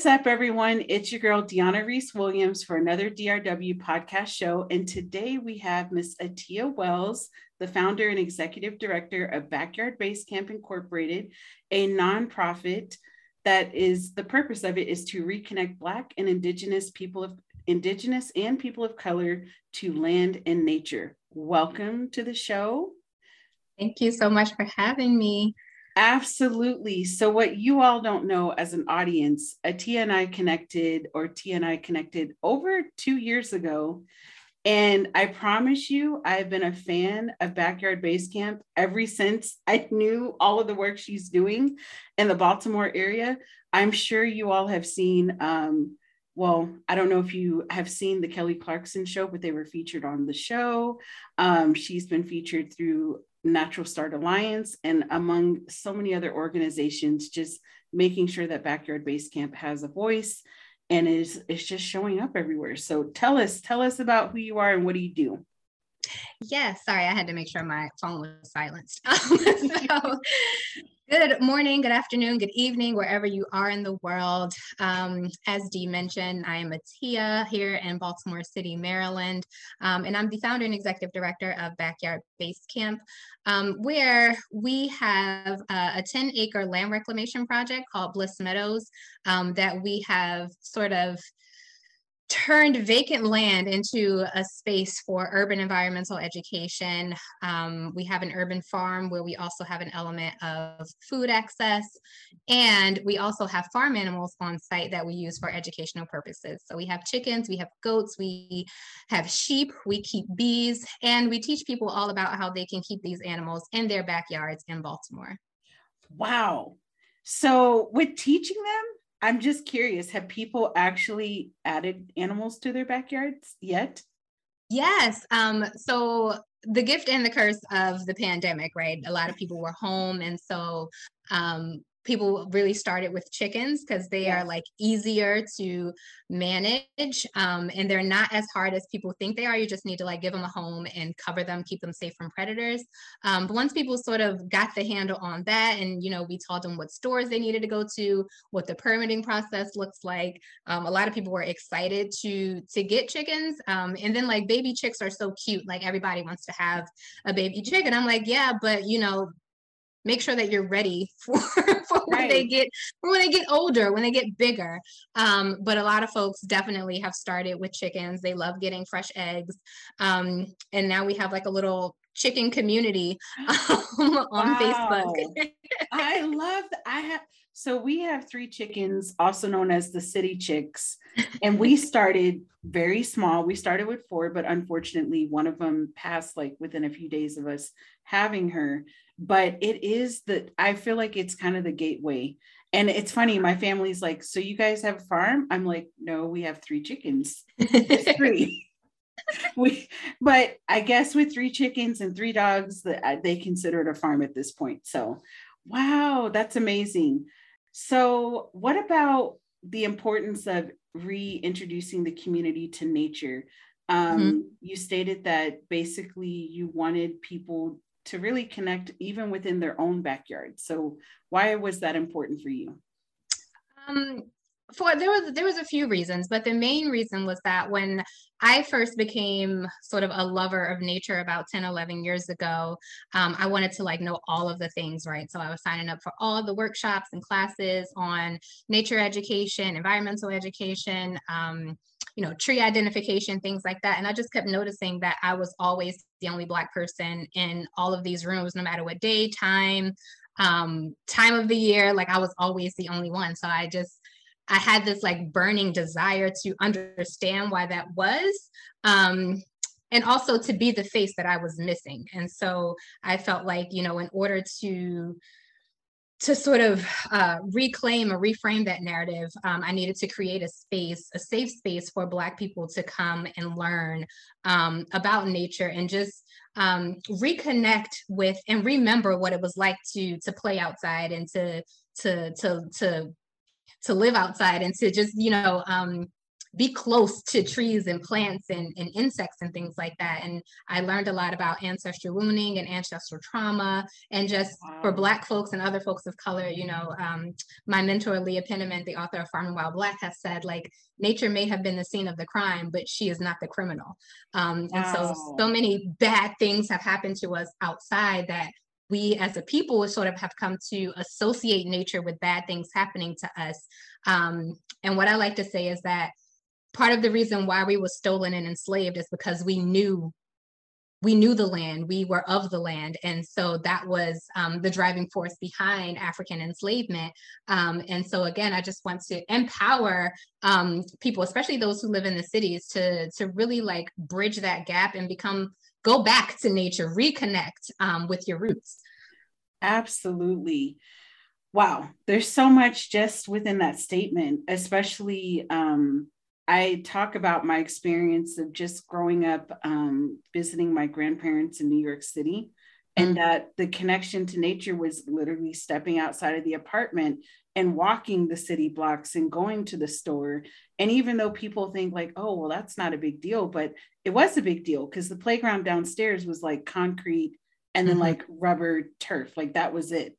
What's up, everyone? It's your girl, Diona Reese Williams, for another DRW podcast show. And today we have Miss Atiya Wells, the founder and executive director of Backyard Basecamp Incorporated, a nonprofit that is the purpose of it is to reconnect Black and Indigenous people of Indigenous and people of color to land and nature. Welcome to the show. Thank you so much for having me. Absolutely. So, what you all don't know as an audience, Atiya and I connected, or Tia and I connected over two years ago. And I promise you, I've been a fan of Backyard Basecamp ever since I knew all of the work she's doing in the Baltimore area. I'm sure you all have seen, um, well, I don't know if you have seen the Kelly Clarkson show, but they were featured on the show. Um, she's been featured through Natural Start Alliance, and among so many other organizations, just making sure that Backyard Basecamp has a voice and is is just showing up everywhere. So tell us, tell us about who you are and what do you do? Yes, sorry, I had to make sure my phone was silenced. Um, so, Good morning, good afternoon, good evening, wherever you are in the world. Um, as Dee mentioned, I am Atiya here in Baltimore City, Maryland, um, and I'm the founder and executive director of Backyard Base Camp, um, where we have uh, a 10 acre land reclamation project called Bliss Meadows um, that we have sort of turned vacant land into a space for urban environmental education. Um, we have an urban farm where we also have an element of food access. And we also have farm animals on site that we use for educational purposes. So we have chickens, we have goats, we have sheep, we keep bees, and we teach people all about how they can keep these animals in their backyards in Baltimore. Wow. So with teaching them, I'm just curious, have people actually added animals to their backyards yet? Yes. Um, so the gift and the curse of the pandemic, right? A lot of people were home. And so um, people really started with chickens because they yes. are like easier to manage um, and they're not as hard as people think they are. You just need to like give them a home and cover them keep them safe from predators. Um, but once people sort of got the handle on that and you know we told them what stores they needed to go to what the permitting process looks like um, a lot of people were excited to to get chickens um, and then like baby chicks are so cute. Like everybody wants to have a baby chick and i'm like yeah but you know make sure that you're ready for, for when they get for when they get older when they get bigger. Um, but a lot of folks definitely have started with chickens. They love getting fresh eggs. Um, and now we have like a little chicken community um, on facebook. I love i have so we have three chickens also known as the city chicks. And we started very small. We started with four but unfortunately one of them passed like within a few days of us having her but it is the i feel like it's kind of the gateway. And it's funny my family's like so you guys have a farm? I'm like no we have three chickens. Three. We but i guess with three chickens and three dogs that uh, they consider it a farm at this point. So wow that's amazing. So what about the importance of reintroducing the community to nature? Um, mm-hmm. you stated that basically you wanted people to really connect even within their own backyard. So why was that important for you? Um, for there was there was a few reasons, but the main reason was that when I first became sort of a lover of nature about 10, 11 years ago, um, I wanted to like know all of the things, right? So I was signing up for all the workshops and classes on nature education, environmental education, um, you know, tree identification, things like that. And I just kept noticing that I was always the only Black person in all of these rooms, no matter what day, time, um, time of the year. Like I was always the only one. So I just, I had this like burning desire to understand why that was. Um, and also to be the face that I was missing. And so I felt like, you know, in order to to sort of uh, reclaim or reframe that narrative, um, I needed to create a space, a safe space for Black people to come and learn um, about nature and just um, reconnect with and remember what it was like to to play outside and to to to to to live outside and to just you know um, be close to trees and plants and, and insects and things like that. And I learned a lot about ancestral wounding and ancestral trauma. And just wow. for Black folks and other folks of color, you know, um, my mentor, Leah Penniman, the author of Farming While Black, has said, like, nature may have been the scene of the crime, but she is not the criminal. Um, wow. And so, so many bad things have happened to us outside that we as a people sort of have come to associate nature with bad things happening to us. Um, and what I like to say is that part of the reason why we were stolen and enslaved is because we knew we knew the land we were of the land. And so that was um, the driving force behind african enslavement. Um, and so again i just want to empower um, people especially those who live in the cities to to really like bridge that gap and become go back to nature reconnect um, with your roots. Absolutely. Wow. There's so much just within that statement especially um, I talk about my experience of just growing up um, visiting my grandparents in New York City, and mm-hmm. that the connection to nature was literally stepping outside of the apartment and walking the city blocks and going to the store. And even though people think, like, oh, well, that's not a big deal, but it was a big deal because the playground downstairs was like concrete and then mm-hmm. like rubber turf, like that was it.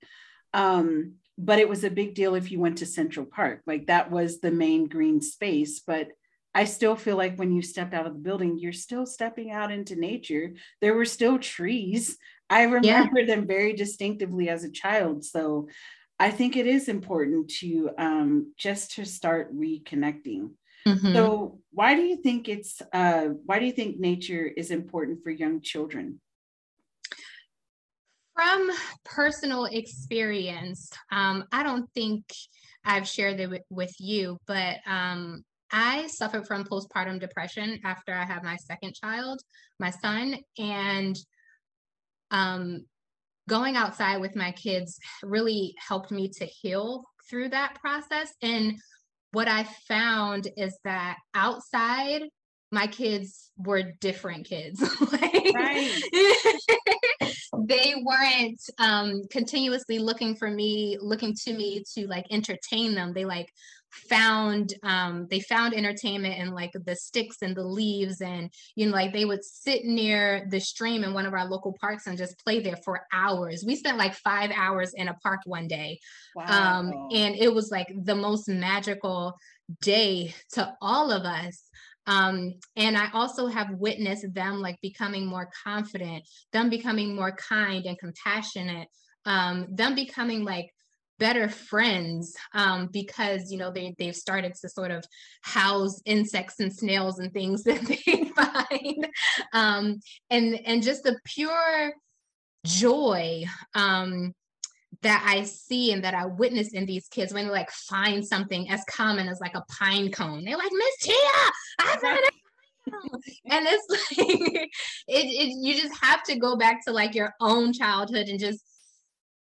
Um, but it was a big deal if you went to Central Park, like that was the main green space. But I still feel like when you stepped out of the building, you're still stepping out into nature. There were still trees. I remember yeah. them very distinctively as a child. So I think it is important to um, just to start reconnecting. Mm-hmm. So why do you think it's uh, why do you think nature is important for young children? From personal experience, um, I don't think I've shared it with you, but um, I suffered from postpartum depression after I had my second child, my son, and um, going outside with my kids really helped me to heal through that process. And what I found is that outside, my kids were different kids. like, they weren't um, continuously looking for me, looking to me to like entertain them. They like found um they found entertainment in like the sticks and the leaves and you know like they would sit near the stream in one of our local parks and just play there for hours. We spent like five hours in a park one day. Um, wow. um and it was like the most magical day to all of us. Um, and I also have witnessed them like becoming more confident, them becoming more kind and compassionate, um, them becoming like better friends um, because you know they they've started to sort of house insects and snails and things that they find um, and and just the pure joy um, that I see and that I witness in these kids when they like find something as common as like a pine cone. They're like, Miss Tia, I found it. and it's like it, it you just have to go back to like your own childhood and just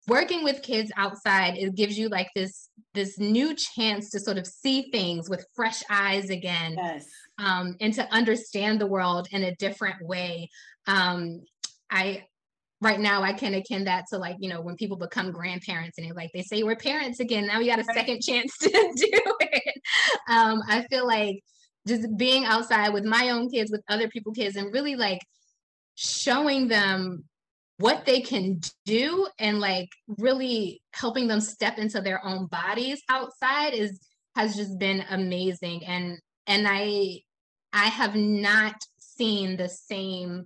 working with kids outside it gives you like this this new chance to sort of see things with fresh eyes again yes. um, and to understand the world in a different way um, i right now i can akin that to like you know when people become grandparents and they like they say we're parents again now we got a right. second chance to do it um, i feel like just being outside with my own kids with other people kids and really like showing them what they can do and like really helping them step into their own bodies outside is has just been amazing. And and i i have not seen the same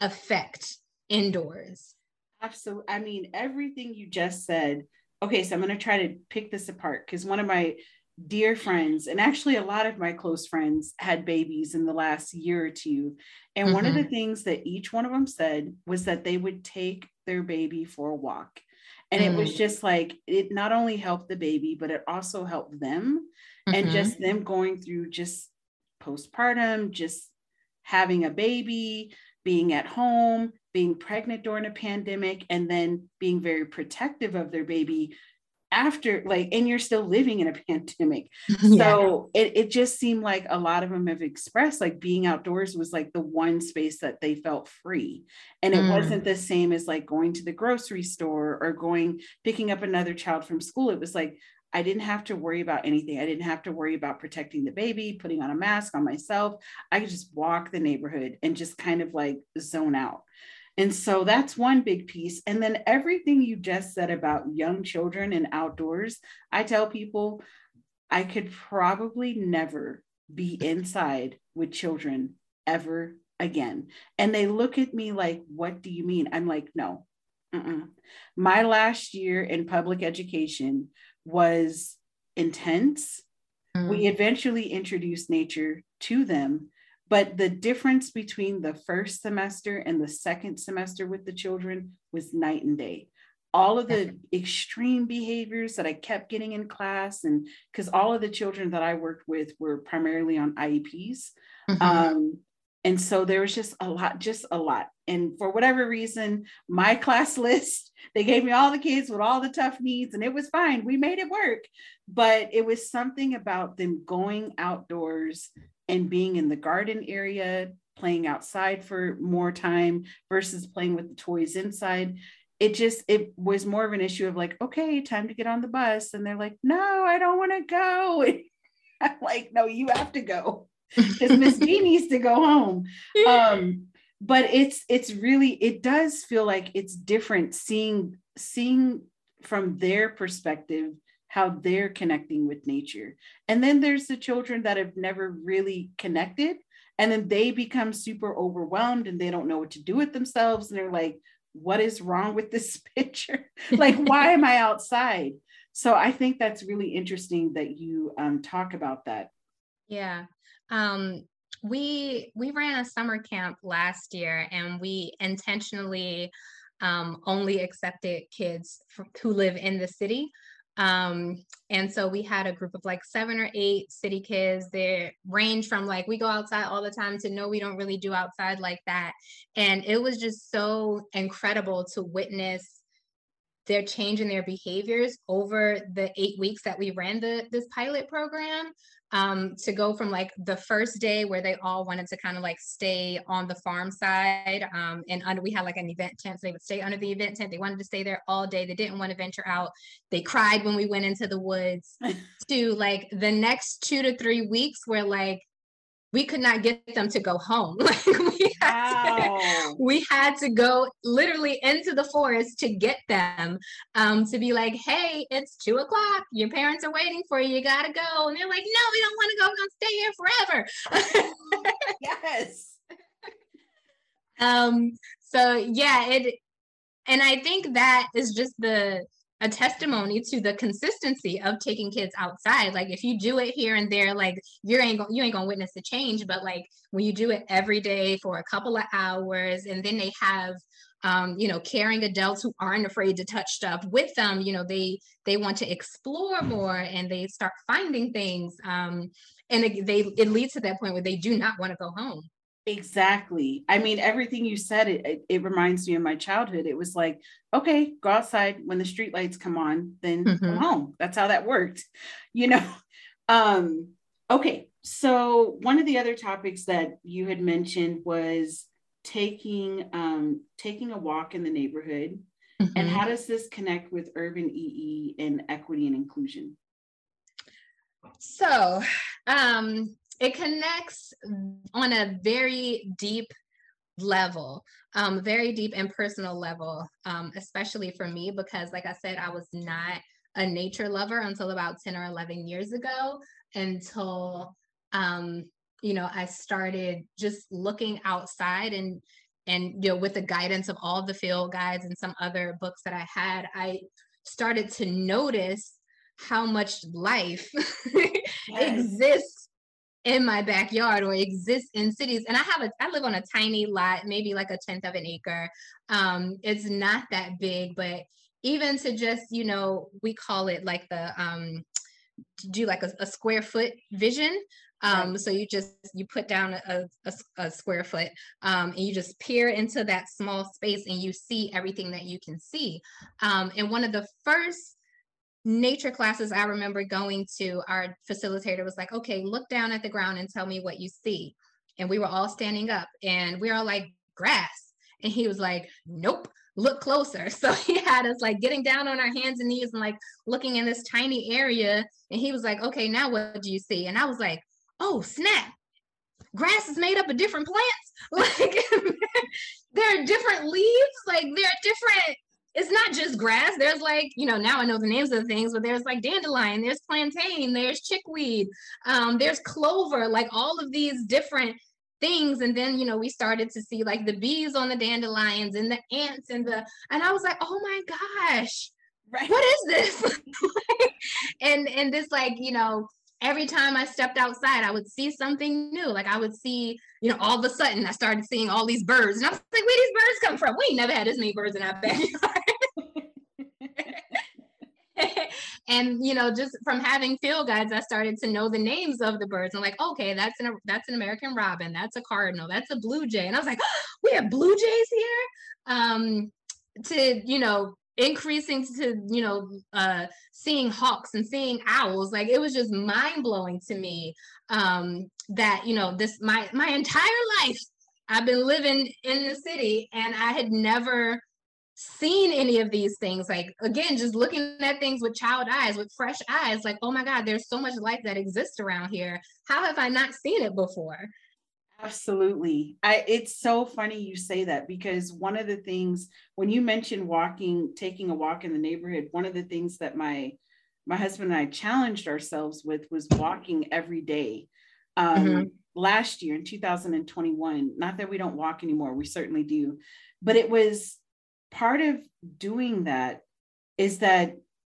effect indoors. Absolutely i mean everything you just said. Okay so i'm going to try to pick this apart because one of my dear friends, and actually a lot of my close friends had babies in the last year or two. And mm-hmm. one of the mm-hmm. things that each one of them said was that they would take their baby for a walk. And mm-hmm. it was mm. just like, it not only helped the baby, but it also helped them. Mm-hmm. And just them going through just postpartum, just having a baby, being at home, being pregnant during a pandemic, and then being very protective of their baby after like and you're still living in a pandemic yeah. so it, it just seemed like a lot of them have expressed like being outdoors was like the one space that they felt free and it mm. wasn't the same as like going to the grocery store or going picking up another child from school it was like I didn't have to worry about anything. I didn't have to worry about protecting the baby, putting on a mask on myself. I could just walk the neighborhood and just kind of like zone out. And so that's one big piece. And then everything you just said about young children and outdoors, I tell people I could probably never be inside with children ever again. And they look at me like, What do you mean? I'm like, No. Uh-uh. My last year in public education was intense. Mm. We eventually introduced nature to them, but the difference between the first semester and the second semester with the children was night and day. All of the extreme behaviors that I kept getting in class, and because all of the children that I worked with were primarily on IEPs. Mm-hmm. Um, and so there was just a lot just a lot and for whatever reason my class list they gave me all the kids with all the tough needs and it was fine we made it work but it was something about them going outdoors and being in the garden area playing outside for more time versus playing with the toys inside it just it was more of an issue of like okay time to get on the bus. And they're like no i don't want to go. I'm like no you have to go. Because Miss B needs to go home. Um, but it's it's really it does feel like it's different seeing seeing from their perspective how they're connecting with nature. And then there's the children that have never really connected and then they become super overwhelmed and they don't know what to do with themselves and they're like what is wrong with this picture? like why am I outside? So I think that's really interesting that you um, talk about that. Yeah. Um, we we ran a summer camp last year, and we intentionally um, only accepted kids who live in the city. Um, and so we had a group of like seven or eight city kids. They range from like we go outside all the time to no, we don't really do outside like that. And it was just so incredible to witness their change in their behaviors over the eight weeks that we ran the this pilot program um, to go from like the first day where they all wanted to kind of like stay on the farm side um, and under we had like an event tent so they would stay under the event tent. They wanted to stay there all day. They didn't want to venture out. They cried when we went into the woods to like the next two to three weeks where like we could not get them to go home. Like we had, wow. to, we had to go literally into the forest to get them um, to be like, hey, it's two o'clock. Your parents are waiting for you. You gotta go. And they're like, no, we don't want to go. We're gonna stay here forever. yes. um, so yeah, it and I think that is just the a testimony to the consistency of taking kids outside. Like if you do it here and there, like you ain't gonna you ain't gonna witness the change. But like when you do it every day for a couple of hours, and then they have um, you know, caring adults who aren't afraid to touch stuff with them, you know, they they want to explore more and they start finding things. Um, and they it leads to that point where they do not want to go home. Exactly. I mean, everything you said, it, it, it, reminds me of my childhood. It was like, okay, go outside when the street lights come on, then mm-hmm. come home. That's how that worked, you know? Um, okay. So one of the other topics that you had mentioned was taking um, taking a walk in the neighborhood. Mm-hmm. And how does this connect with urban EE and equity and inclusion? So um, it connects on a very deep level um, very deep and personal level um, especially for me because like i said i was not a nature lover until about 10 or 11 years ago until um, you know i started just looking outside and and you know with the guidance of all the field guides and some other books that i had i started to notice how much life yes. exists in my backyard or exists in cities and i have a i live on a tiny lot maybe like a tenth of an acre. Um it's not that big but even to just you know we call it like the um do like a, a square foot vision. Um, right. so you just you put down a, a, a square foot um, and you just peer into that small space and you see everything that you can see. Um, and one of the first nature classes I remember going to, our facilitator was like, okay, look down at the ground and tell me what you see. And we were all standing up and we were all like, grass. And he was like, nope, look closer. So he had us like getting down on our hands and knees and like looking in this tiny area. And he was like, okay, now what do you see? And I was like, oh, snap. Grass is made up of different plants. Like there are different leaves. Like there are different it's not just grass. There's like, you know, now I know the names of the things, but there's like dandelion, there's plantain, there's chickweed, um, there's clover, like all of these different things. And then, you know, we started to see like the bees on the dandelions and the ants and the, and I was like, oh my gosh, right. what is this? and, and this like, you know, every time I stepped outside, I would see something new. Like I would see, you know, all of a sudden I started seeing all these birds. And I was like, where these birds come from? We never had this many birds in our backyard. And you know, just from having field guides, I started to know the names of the birds. I'm like, okay, that's an that's an American robin, that's a cardinal, that's a blue jay. And I was like, oh, we have blue jays here. Um, to you know increasing to you know uh seeing hawks and seeing owls like it was just mind-blowing to me um that you know this my my entire life i've been living in the city and i had never seen any of these things like again just looking at things with child eyes with fresh eyes like oh my god there's so much life that exists around here how have i not seen it before Absolutely. I it's so funny you say that because one of the things when you mentioned walking, taking a walk in the neighborhood, one of the things that my my husband and I challenged ourselves with was walking every day. Um, mm-hmm. last year in 2021, not that we don't walk anymore, we certainly do, but it was part of doing that is that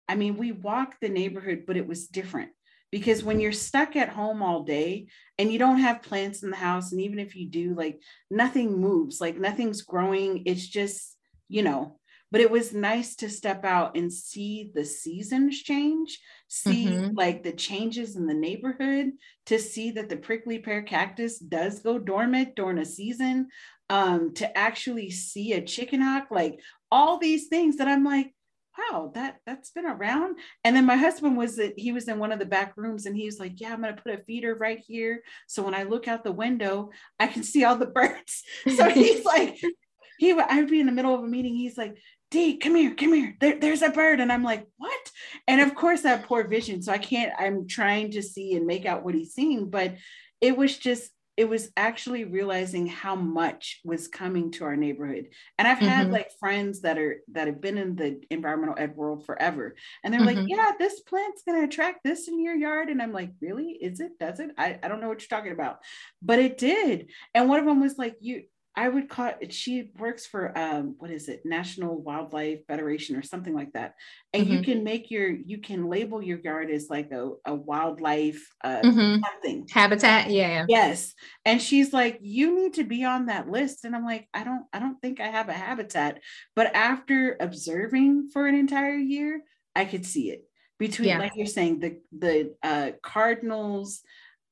I mean, we walked the neighborhood, but it was different because when you're stuck at home all day and you don't have plants in the house and even if you do like nothing moves like nothing's growing it's just you know but it was nice to step out and see the seasons change see mm-hmm. like the changes in the neighborhood to see that the prickly pear cactus does go dormant during a season um to actually see a chicken hawk like all these things that i'm like wow, that that's been around. And then my husband was that he was in one of the back rooms and he was like, yeah, I'm gonna put a feeder right here. So when I look out the window, I can see all the birds. So he's like, he would I would be in the middle of a meeting. He's like, D, come here, come here. There, there's a bird. And I'm like, what? And of course, I have poor vision. So I can't, I'm trying to see and make out what he's seeing. But it was just it was actually realizing how much was coming to our neighborhood. And i've had mm-hmm. like friends that are that have been in the environmental ed world forever and they're mm-hmm. like yeah this plant's going to attract this in your yard. And i'm like really? Is it? Does it? I, I don't know what you're talking about. But it did. And one of them was like you I would call it, she works for um, what is it, National Wildlife Federation or something like that. And mm-hmm. you can make your, you can label your yard as like a, a wildlife uh, mm-hmm. something habitat. Yeah. Yes. And she's like, you need to be on that list. And I'm like, I don't, I don't think I have a habitat. But after observing for an entire year, I could see it between, yeah. like you're saying, the the uh, cardinals,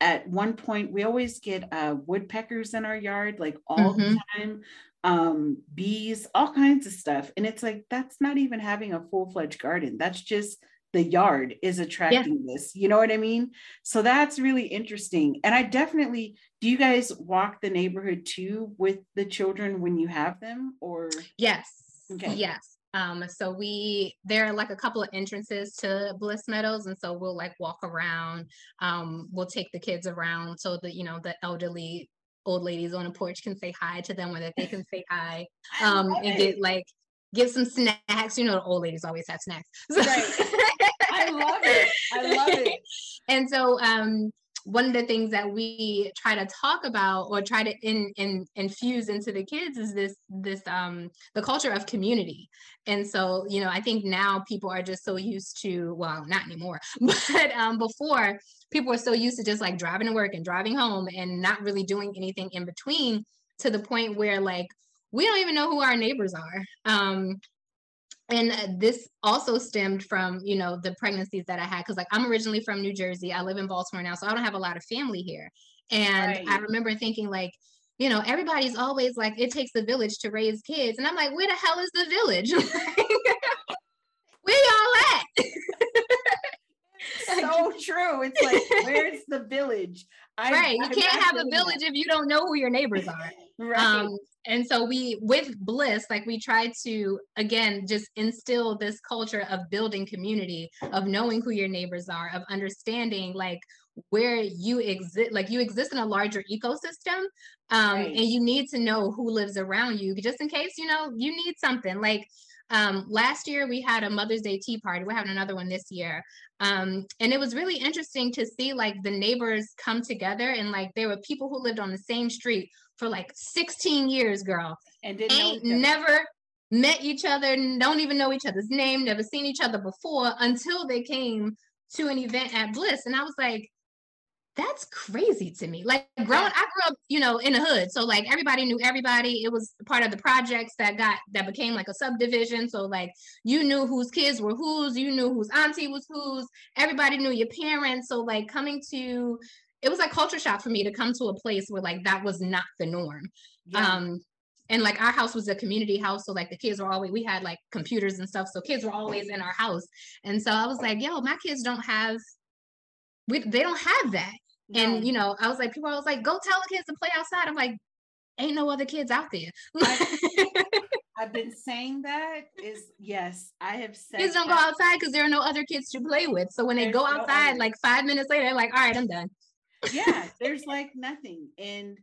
at one point we always get uh, woodpeckers in our yard like all mm-hmm. the time um, bees all kinds of stuff. And it's like that's not even having a full-fledged garden. That's just the yard is attracting yeah. this you know what i mean? So that's really interesting. And i definitely do you guys walk the neighborhood too with the children when you have them or? Yes. Okay. Yes um, so we there are like a couple of entrances to Bliss Meadows, and so we'll like walk around. Um, we'll take the kids around so that you know the elderly old ladies on a porch can say hi to them, or that they can say hi, um, and get like get some snacks. You know, the old ladies always have snacks. Right. I love it. I love it. and so um one of the things that we try to talk about or try to in, in, infuse into the kids is this this um the culture of community. And so you know i think now people are just so used to well not anymore but um before people were so used to just like driving to work and driving home and not really doing anything in between to the point where like we don't even know who our neighbors are. Um and uh, this also stemmed from you know the pregnancies that i had because like i'm originally from new jersey i live in baltimore now so i don't have a lot of family here and right. i remember thinking like you know everybody's always like it takes a village to raise kids and i'm like where the hell is the village where y'all at so true. It's like, where's the village? I, right. You I'm can't have a village that. if you don't know who your neighbors are. right. Um, and so we with bliss like we try to again just instill this culture of building community of knowing who your neighbors are of understanding like where you exist like you exist in a larger ecosystem um right. and you need to know who lives around you just in case you know you need something like um, last year we had a Mother's Day tea party. We're having another one this year. Um, and it was really interesting to see like the neighbors come together and like there were people who lived on the same street for like 16 years, girl. And ain't never met each other, don't even know each other's name, never seen each other before until they came to an event at Bliss. And I was like, that's crazy to me. Like growing, I grew up, you know, in the hood. So like everybody knew everybody. It was part of the projects that got that became like a subdivision. So like you knew whose kids were whose, you knew whose auntie was whose, everybody knew your parents. So like coming to it was like culture shock for me to come to a place where like that was not the norm. Yeah. Um and like our house was a community house so like the kids were always we had like computers and stuff so kids were always in our house and so i was like yo my kids don't have we, they don't have that no. and you know i was like people I was like go tell the kids to play outside i'm like ain't no other kids out there I've been saying that is yes, I have said kids don't go outside because there are no other kids to play with. So when they go outside, like five minutes later, they're like, all right, I'm done yeah, there's like nothing. And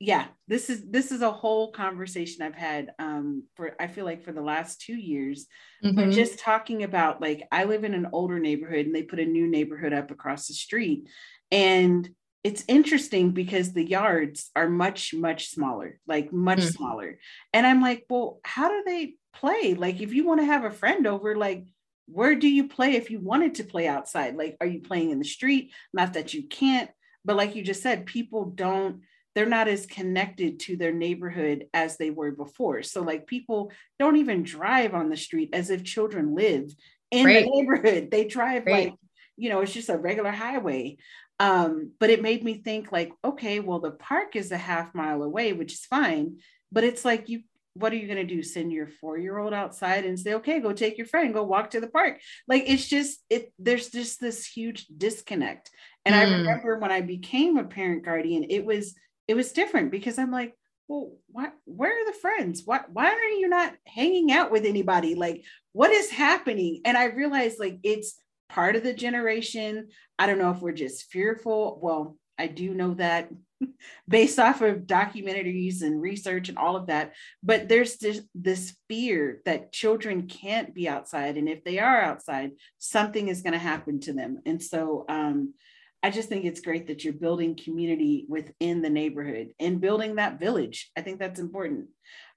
yeah, this is this is a whole conversation I've had um for I feel like for the last 2 years. Mm-hmm. But just talking about like I live in an older neighborhood and they put a new neighborhood up across the street and it's interesting because the yards are much much smaller like much mm-hmm. smaller and i'm like well how do they play like if you want to have a friend over like where do you play if you wanted to play outside like are you playing in the street not that you can't but like you just said, people don't, they're not as connected to their neighborhood as they were before. So like people don't even drive on the street as if children live in right. the neighborhood. They drive right. like, you know, it's just a regular highway. Um, but it made me think like, okay, well, the park is a half mile away, which is fine. But it's like you what are you going to do send your four year old outside and say okay go take your friend go walk to the park like it's just it there's just this huge disconnect and mm. I remember when I became a parent guardian, it was it was different because I'm like, well, why, where are the friends? Why, why are you not hanging out with anybody? Like, what is happening? And I realized like it's part of the generation. I don't know if we're just fearful. Well, I do know that based off of documentaries and research and all of that. But there's this, this fear that children can't be outside. And if they are outside, something is going to happen to them. And so um, I just think it's great that you're building community within the neighborhood and building that village. I think that's important.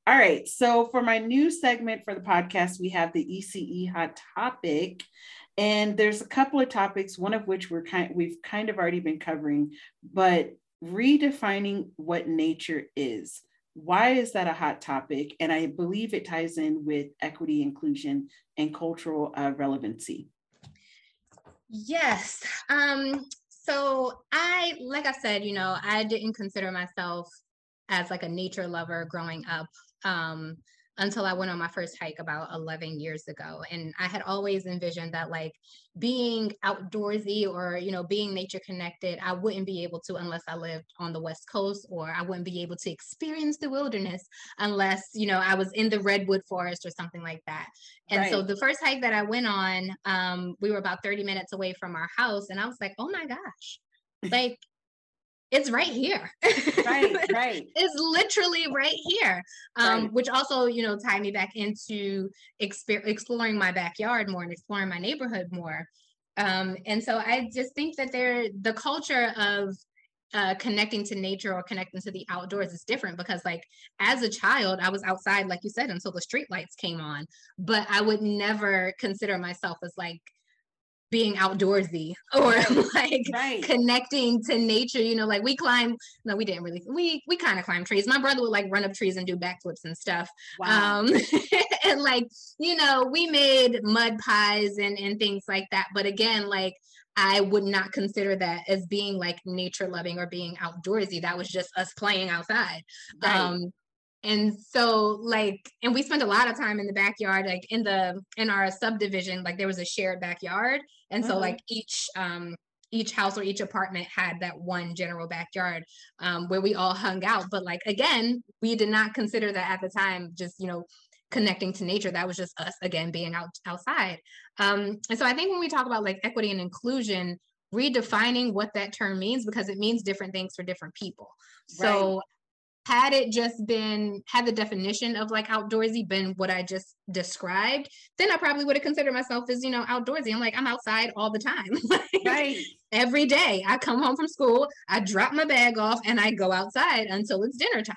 All right. So for my new segment for the podcast, we have the ECE hot topic. And there's a couple of topics, one of which we're kind we've kind of already been covering, but redefining what nature is. Why is that a hot topic? And I believe it ties in with equity, inclusion, and cultural uh, relevancy. Yes. Um, so I, like I said, you know, I didn't consider myself as like a nature lover growing up um, until I went on my first hike about 11 years ago. And I had always envisioned that like being outdoorsy or, you know, being nature connected, I wouldn't be able to unless I lived on the West Coast or I wouldn't be able to experience the wilderness unless, you know, I was in the redwood forest or something like that. And right. so the first hike that I went on, um, we were about 30 minutes away from our house. And I was like, oh my gosh, like it's right here. Right, right. it's literally right here. Um, right. which also, you know, tied me back into exper- exploring my backyard more and exploring my neighborhood more. Um, and so I just think that there the culture of uh, connecting to nature or connecting to the outdoors is different because like as a child i was outside like you said until the street lights came on but i would never consider myself as like being outdoorsy or like right. connecting to nature you know like we climb no we didn't really we we kind of climb trees my brother would like run up trees and do backflips and stuff wow. um and like you know we made mud pies and and things like that but again like I would not consider that as being like nature loving or being outdoorsy. That was just us playing outside. Right. Um, and so like and we spent a lot of time in the backyard like in the in our subdivision like there was a shared backyard and so mm-hmm. like each um each house or each apartment had that one general backyard um, where we all hung out. But like again, we did not consider that at the time. Just you know, connecting to nature. That was just us again being out outside. Um, and so I think when we talk about like equity and inclusion, redefining what that term means because it means different things for different people. So had it just been had the definition of like outdoorsy been what I just described, then I probably would have considered myself as, you know, outdoorsy. I'm like, I'm outside all the time. like, right. Every day I come home from school, I drop my bag off and I go outside until it's dinner time.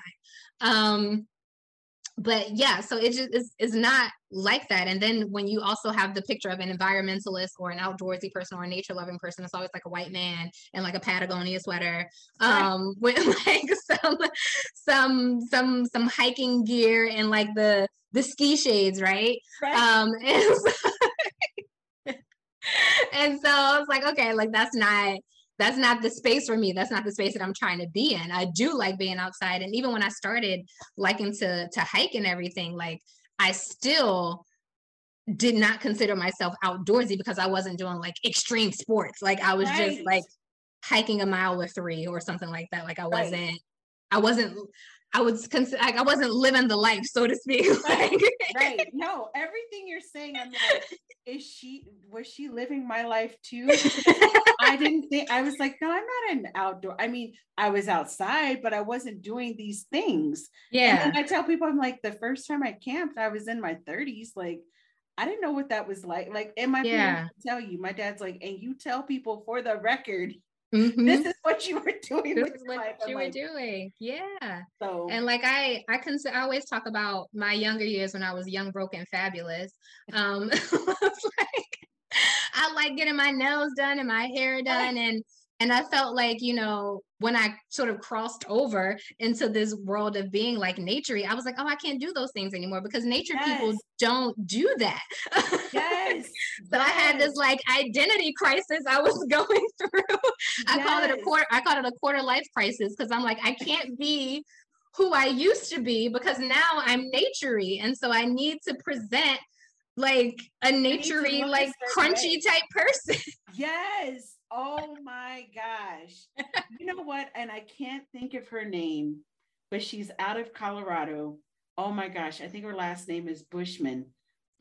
Um, but yeah, so it just is, is not like that. And then when you also have the picture of an environmentalist or an outdoorsy person or a nature loving person, it's always like a white man and like a Patagonia sweater, um, with like some some some some hiking gear and like the the ski shades, right? right. Um, and so, and so I was like, okay, like that's not that's not the space for me. That's not the space that I'm trying to be in. I do like being outside. And even when I started liking to to hike and everything, like I still did not consider myself outdoorsy because I wasn't doing like extreme sports. Like I was right. just like hiking a mile or three or something like that. Like I wasn't, right. I wasn't, I was consider like I wasn't living the life, so to speak. Right. right. No, everything you're saying, I'm like, is she was she living my life too? I didn't think I was like, no, I'm not an outdoor. I mean, I was outside, but I wasn't doing these things. Yeah. And I tell people, I'm like, the first time I camped, I was in my 30s. Like, I didn't know what that was like. Like, and my yeah. parents tell you, my dad's like, and you tell people for the record, Mm-hmm. This is what you were doing. This is what you I'm were like, doing. Yeah. So and like I I can I always talk about my younger years when I was young, broken, fabulous. Um like I like getting my nails done and my hair done and and I felt like, you know, when I sort of crossed over into this world of being like nature, I was like, oh, I can't do those things anymore because nature yes. people don't do that. Yes. so yes. I had this like identity crisis I was going through. I yes. call it a quarter, I call it a quarter life crisis because I'm like, I can't be who I used to be because now I'm naturey. And so I need to present like a naturey, like crunchy type person. Yes. Oh my gosh. you know what? And I can't think of her name, but she's out of Colorado. Oh my gosh. I think her last name is Bushman.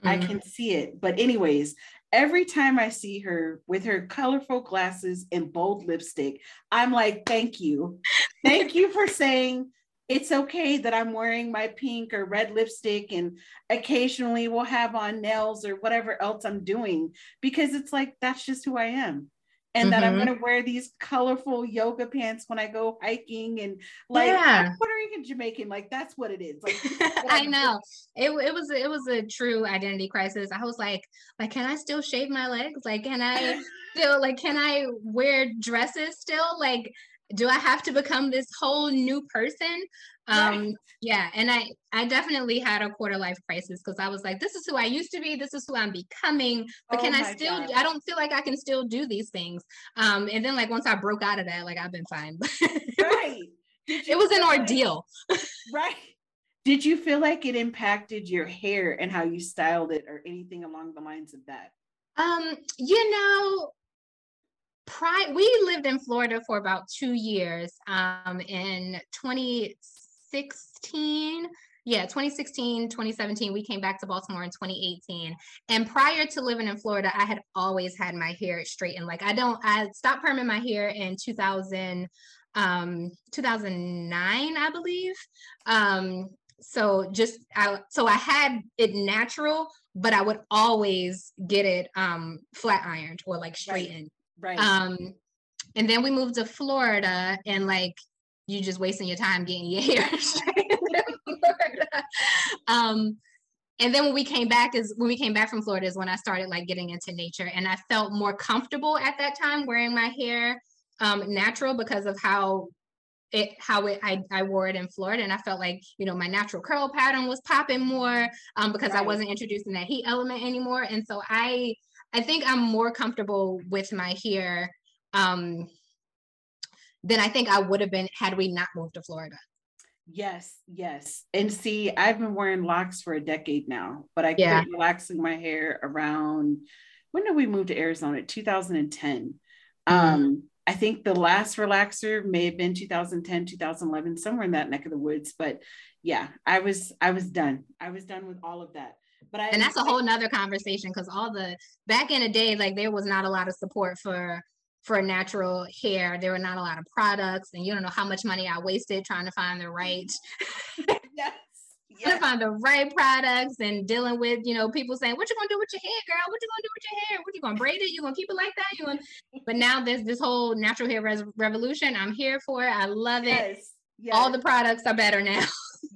Mm-hmm. I can see it. But, anyways, every time I see her with her colorful glasses and bold lipstick, I'm like, thank you. Thank you for saying it's okay that I'm wearing my pink or red lipstick and occasionally we'll have on nails or whatever else I'm doing because it's like that's just who I am and mm-hmm. that I'm mm-hmm. going to wear these colorful yoga pants when I go hiking and like yeah. Puerto Rican Jamaican like that's what it is like I know it, it was it was a true identity crisis I was like like can I still shave my legs like can I still like can I wear dresses still like do I have to become this whole new person? Um right. yeah and i i definitely had a quarter life crisis because i was like this is who i used to be. This is who i'm becoming. But oh can i still God. i don't feel like i can still do these things. Um and then like once i broke out of that like i've been fine. Right. It was an ordeal. Right. Did you feel like it impacted your hair and how you styled it or anything along the lines of that? Um you know prior we lived in florida for about two years um in 2016 yeah 2016 2017 we came back to baltimore in 2018 and prior to living in florida i had always had my hair straightened. Like i don't i stopped perming my hair in 2000 um 2009 i believe. Um so just I, so i had it natural but i would always get it um flat ironed or like straightened. right, right. um and then we moved to florida and like you just wasting your time getting your hair straight. um, and then when we came back is when we came back from Florida is when I started like getting into nature and I felt more comfortable at that time wearing my hair um, natural because of how it how it I, I wore it in Florida and I felt like you know my natural curl pattern was popping more um, because right. I wasn't introducing that heat element anymore and so I I think I'm more comfortable with my hair um, than I think I would have been had we not moved to Florida. Yes, yes. And see, I've been wearing locks for a decade now, but I yeah. quit relaxing my hair around when did we move to Arizona? 2010. Um, I think the last relaxer may have been 2010, 2011, somewhere in that neck of the woods. But yeah, I was I was done. I was done with all of that. But I and that's a whole nother conversation because all the back in the day, like there was not a lot of support for for natural hair. There were not a lot of products, and you don't know how much money I wasted trying to find the right. yes. Yes. to find the right products and dealing with you know people saying what you gonna do with your hair girl what you gonna do with your hair what you gonna braid it you gonna keep it like that you gonna but now there's this whole natural hair res- revolution i'm here for it i love it yes. Yes. all the products are better now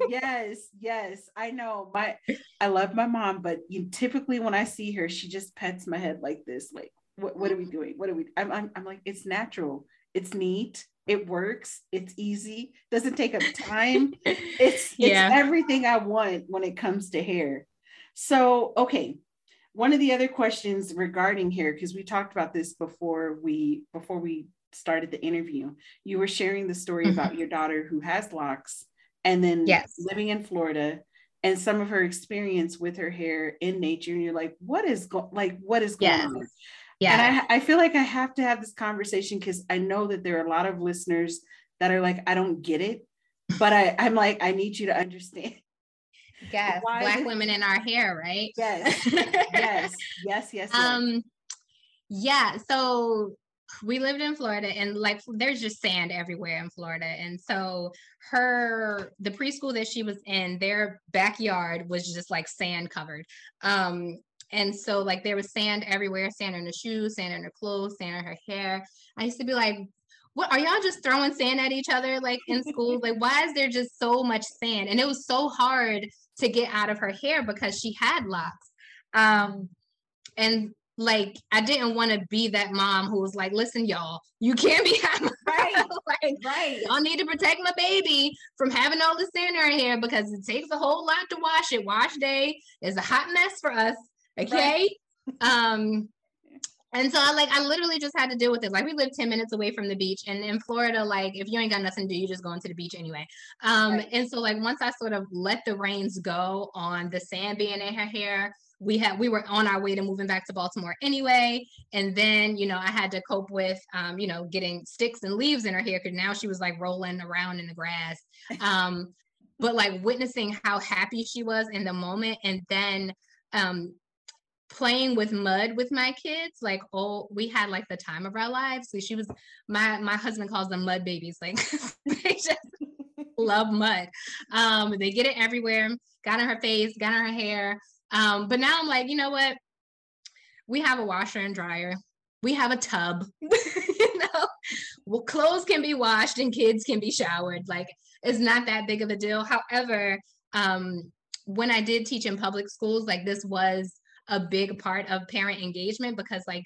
yes yes i know my i love my mom but you typically when i see her she just pets my head like this like what, what are we doing what are we I'm, I'm, I'm like it's natural it's neat it works it's easy doesn't take up time it's yeah. it's everything i want when it comes to hair so okay one of the other questions regarding hair because we talked about this before we before we started the interview you were sharing the story mm-hmm. about your daughter who has locks and then yes. living in florida and some of her experience with her hair in nature and you're like what is go- like what is going yes. on yeah. And I, I feel like I have to have this conversation because I know that there are a lot of listeners that are like, I don't get it. But I, I'm like, I need you to understand. Yes, Why black women in our hair, right? Yes, yes, yes, yes, yes. Um, yeah. So we lived in Florida, and like, there's just sand everywhere in Florida, and so her the preschool that she was in, their backyard was just like sand covered. Um, and so like there was sand everywhere, sand in her shoes, sand in her clothes, sand in her hair. I used to be like, what are y'all just throwing sand at each other like in school? like why is there just so much sand? And it was so hard to get out of her hair because she had locks. Um and like I didn't want to be that mom who was like, listen, y'all, you can't be right, like, right. Y'all need to protect my baby from having all the sand in her hair because it takes a whole lot to wash it. Wash day is a hot mess for us. Okay. Right. Um, and so I like I literally just had to deal with it. Like we live 10 minutes away from the beach. And in Florida, like if you ain't got nothing to do, you just go into the beach anyway. Um, right. and so like once I sort of let the reins go on the sand being in her hair, we had we were on our way to moving back to Baltimore anyway. And then, you know, I had to cope with um, you know, getting sticks and leaves in her hair because now she was like rolling around in the grass. Um, but like witnessing how happy she was in the moment and then um playing with mud with my kids like oh we had like the time of our lives. So she was my my husband calls them mud babies. Like they just love mud. Um they get it everywhere. Got in her face got in her hair um but now i'm like you know what? We have a washer and dryer. We have a tub. You know? Well clothes can be washed and kids can be showered. Like it's not that big of a deal. However um when i did teach in public schools like this was a big part of parent engagement because like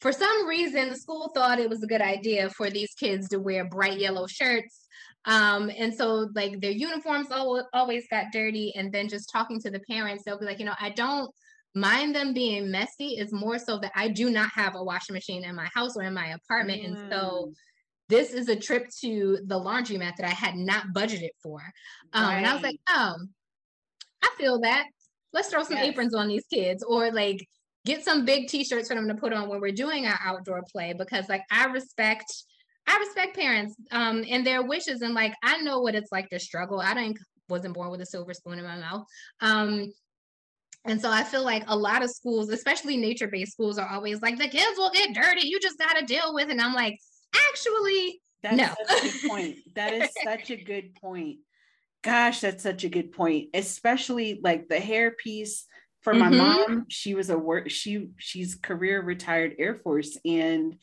for some reason the school thought it was a good idea for these kids to wear bright yellow shirts um, and so like their uniforms always got dirty and then just talking to the parents they'll be like you know i don't mind them being messy It's more so that i do not have a washing machine in my house or in my apartment mm. and so mm. this is a trip to the laundromat that i had not budgeted for um, right. and i was like oh i feel that let's throw some yes. aprons on these kids or like get some big t-shirts for them to put on when we're doing our outdoor play because like I respect I respect parents um and their wishes and like I know what it's like to struggle. I didn't wasn't born with a silver spoon in my mouth. Um and so I feel like a lot of schools, especially nature-based schools, are always like the kids will get dirty. You just got to deal with it. And I'm like, actually, that's no. such a good point. That is such a good point. Gosh, that's such a good point. Especially like the hair piece for my mm-hmm. mom. She was a work. She she's career retired Air Force, and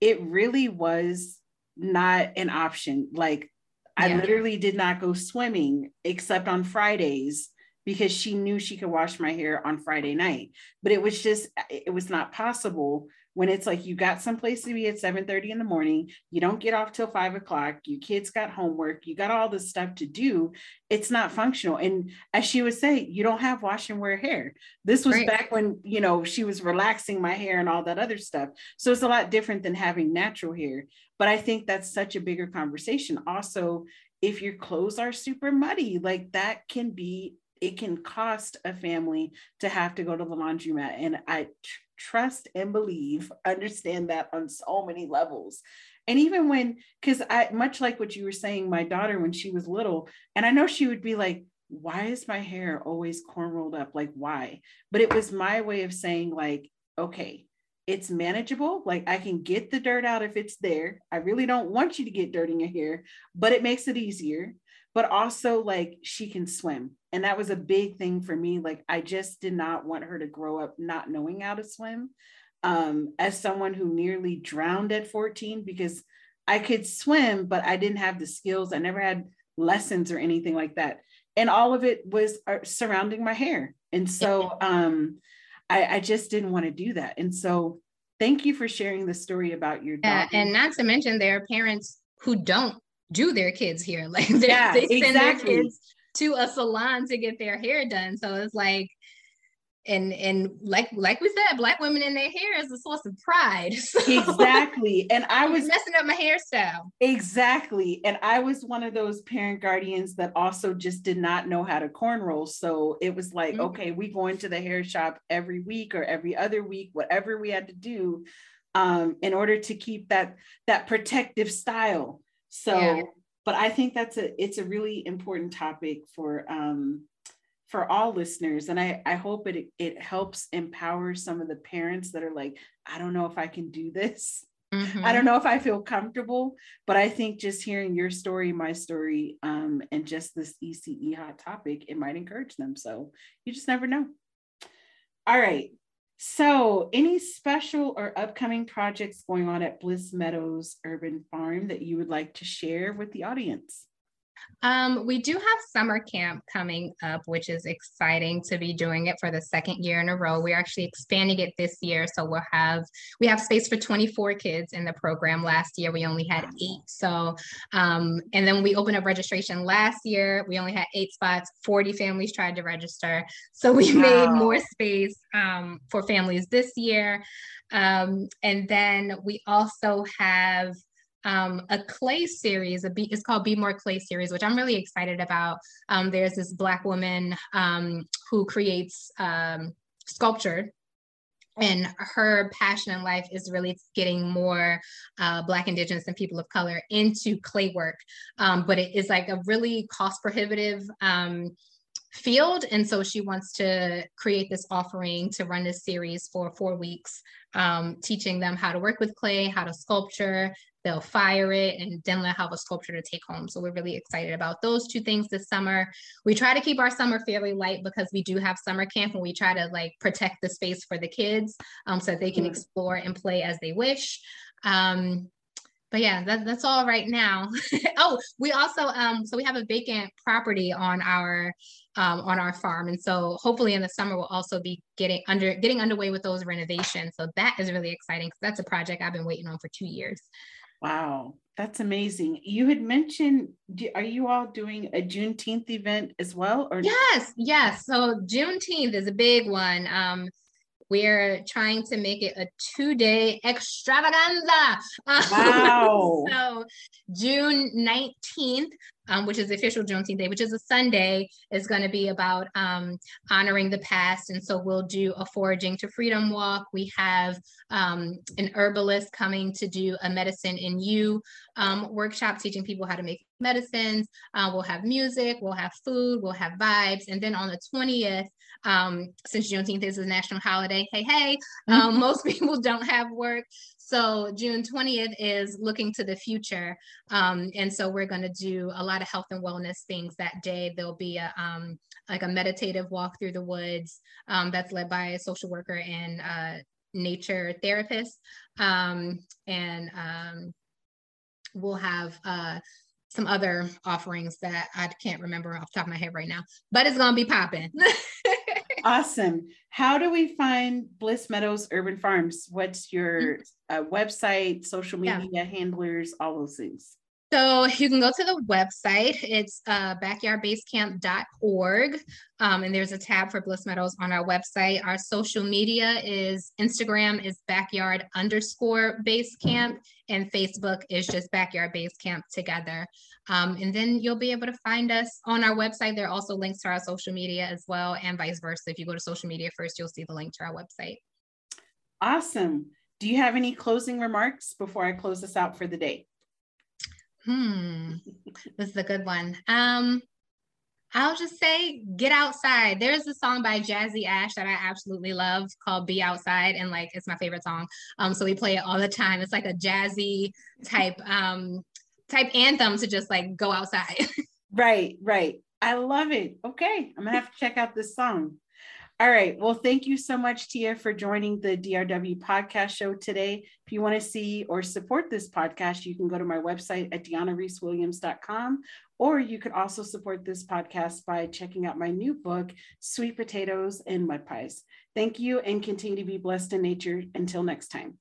it really was not an option. Like yeah. I literally did not go swimming except on Fridays because she knew she could wash my hair on Friday night. But it was just it was not possible when it's like you got someplace to be at 7 30 in the morning you don't get off till 5 o'clock your kids got homework you got all this stuff to do it's not functional. And as she would say you don't have wash and wear hair. This was right. back when you know she was relaxing my hair and all that other stuff. So it's a lot different than having natural hair. But i think that's such a bigger conversation. Also if your clothes are super muddy like that can be it can cost a family to have to go to the laundromat. And I tr- trust and believe, understand that on so many levels. And even when, because I, much like what you were saying, my daughter, when she was little, and I know she would be like, why is my hair always corn rolled up? Like, why? But it was my way of saying, like, okay, it's manageable. Like, I can get the dirt out if it's there. I really don't want you to get dirt in your hair, but it makes it easier. But also, like, she can swim. And that was a big thing for me. Like, I just did not want her to grow up not knowing how to swim um, as someone who nearly drowned at 14 because I could swim, but I didn't have the skills. I never had lessons or anything like that. And all of it was uh, surrounding my hair. And so um, I, I just didn't want to do that. And so thank you for sharing the story about your yeah, and not to mention there are parents who don't do their kids here. Like yeah, they send exactly. their kids to a salon to get their hair done. So it's like and and like like we said black women in their hair is a source of pride so exactly and i was messing up my hairstyle exactly and i was one of those parent guardians that also just did not know how to cornrow so it was like mm-hmm. okay we go into the hair shop every week or every other week whatever we had to do um, in order to keep that that protective style so yeah. But i think that's a it's a really important topic for um for all listeners and i i hope it it helps empower some of the parents that are like i don't know if i can do this. Mm-hmm. i don't know if i feel comfortable. But i think just hearing your story my story um, and just this ece hot topic it might encourage them. So you just never know. All right so any special or upcoming projects going on at bliss meadows urban farm that you would like to share with the audience um, we do have summer camp coming up, which is exciting to be doing it for the second year in a row. We're actually expanding it this year, so we'll have we have space for 24 kids in the program. Last year we only had eight, so um, and then we opened up registration last year. We only had eight spots. 40 families tried to register, so we wow. made more space um, for families this year. Um, and then we also have um, a clay series. A be, it's called Be More Clay series, which I'm really excited about. Um, there's this Black woman um, who creates um, sculpture. And her passion in life is really getting more uh, Black, Indigenous, and people of color into clay work. Um, but it is like a really cost prohibitive um, field. And so she wants to create this offering to run this series for four weeks, um, teaching them how to work with clay, how to sculpture, they'll fire it and then they'll have a sculpture to take home. So we're really excited about those two things this summer. We try to keep our summer fairly light because we do have summer camp and we try to like protect the space for the kids um, so that they can mm-hmm. explore and play as they wish. Um, but yeah, that, that's all right now. oh, we also um, so we have a vacant property on our um, on our farm, and so hopefully in the summer we'll also be getting under getting underway with those renovations. So that is really exciting because that's a project I've been waiting on for two years. Wow, that's amazing. You had mentioned, are you all doing a Juneteenth event as well? Or yes, yes. So Juneteenth is a big one. Um, we're trying to make it a two-day extravaganza. Wow. so June 19th, um, which is the official Juneteenth Day, which is a Sunday, is going to be about um, honoring the past. And so we'll do a foraging to freedom walk. We have um, an herbalist coming to do a medicine in you um, workshop, teaching people how to make medicines. Uh, we'll have music, we'll have food, we'll have vibes. And then on the 20th, um, since Juneteenth is a national holiday, hey, hey, um, most people don't have work. So June 20th is looking to the future. Um, and so we're going to do a lot of health and wellness things that day. There'll be a um, like a meditative walk through the woods um, that's led by a social worker and nature therapist. Um, and um, we'll have uh, some other offerings that I can't remember off the top of my head right now, but it's going to be popping. awesome. How do we find Bliss Meadows Urban Farms? What's your uh, website, social media yeah. handlers, all those things? So you can go to the website. It's uh, backyardbasecamp.org. Um, and there's a tab for Bliss Meadows on our website. Our social media is Instagram is backyard underscore base camp and Facebook is just backyard base camp together. Um, and then you'll be able to find us on our website. There are also links to our social media as well, and vice versa. If you go to social media first, you'll see the link to our website. Awesome. Do you have any closing remarks before I close this out for the day? Hmm, this is a good one. Um, I'll just say get outside. There's a song by Jazzy Ash that I absolutely love called Be Outside and like it's my favorite song. Um so we play it all the time. It's like a jazzy type um type anthem to just like go outside. right, right. I love it. Okay, I'm going to have to check out this song. All right. Well, thank you so much, Tia, for joining the DRW podcast show today. If you want to see or support this podcast, you can go to my website at dionareesewilliams.com, or you could also support this podcast by checking out my new book, Sweet Potatoes and Mud Pies. Thank you and continue to be blessed in nature. Until next time.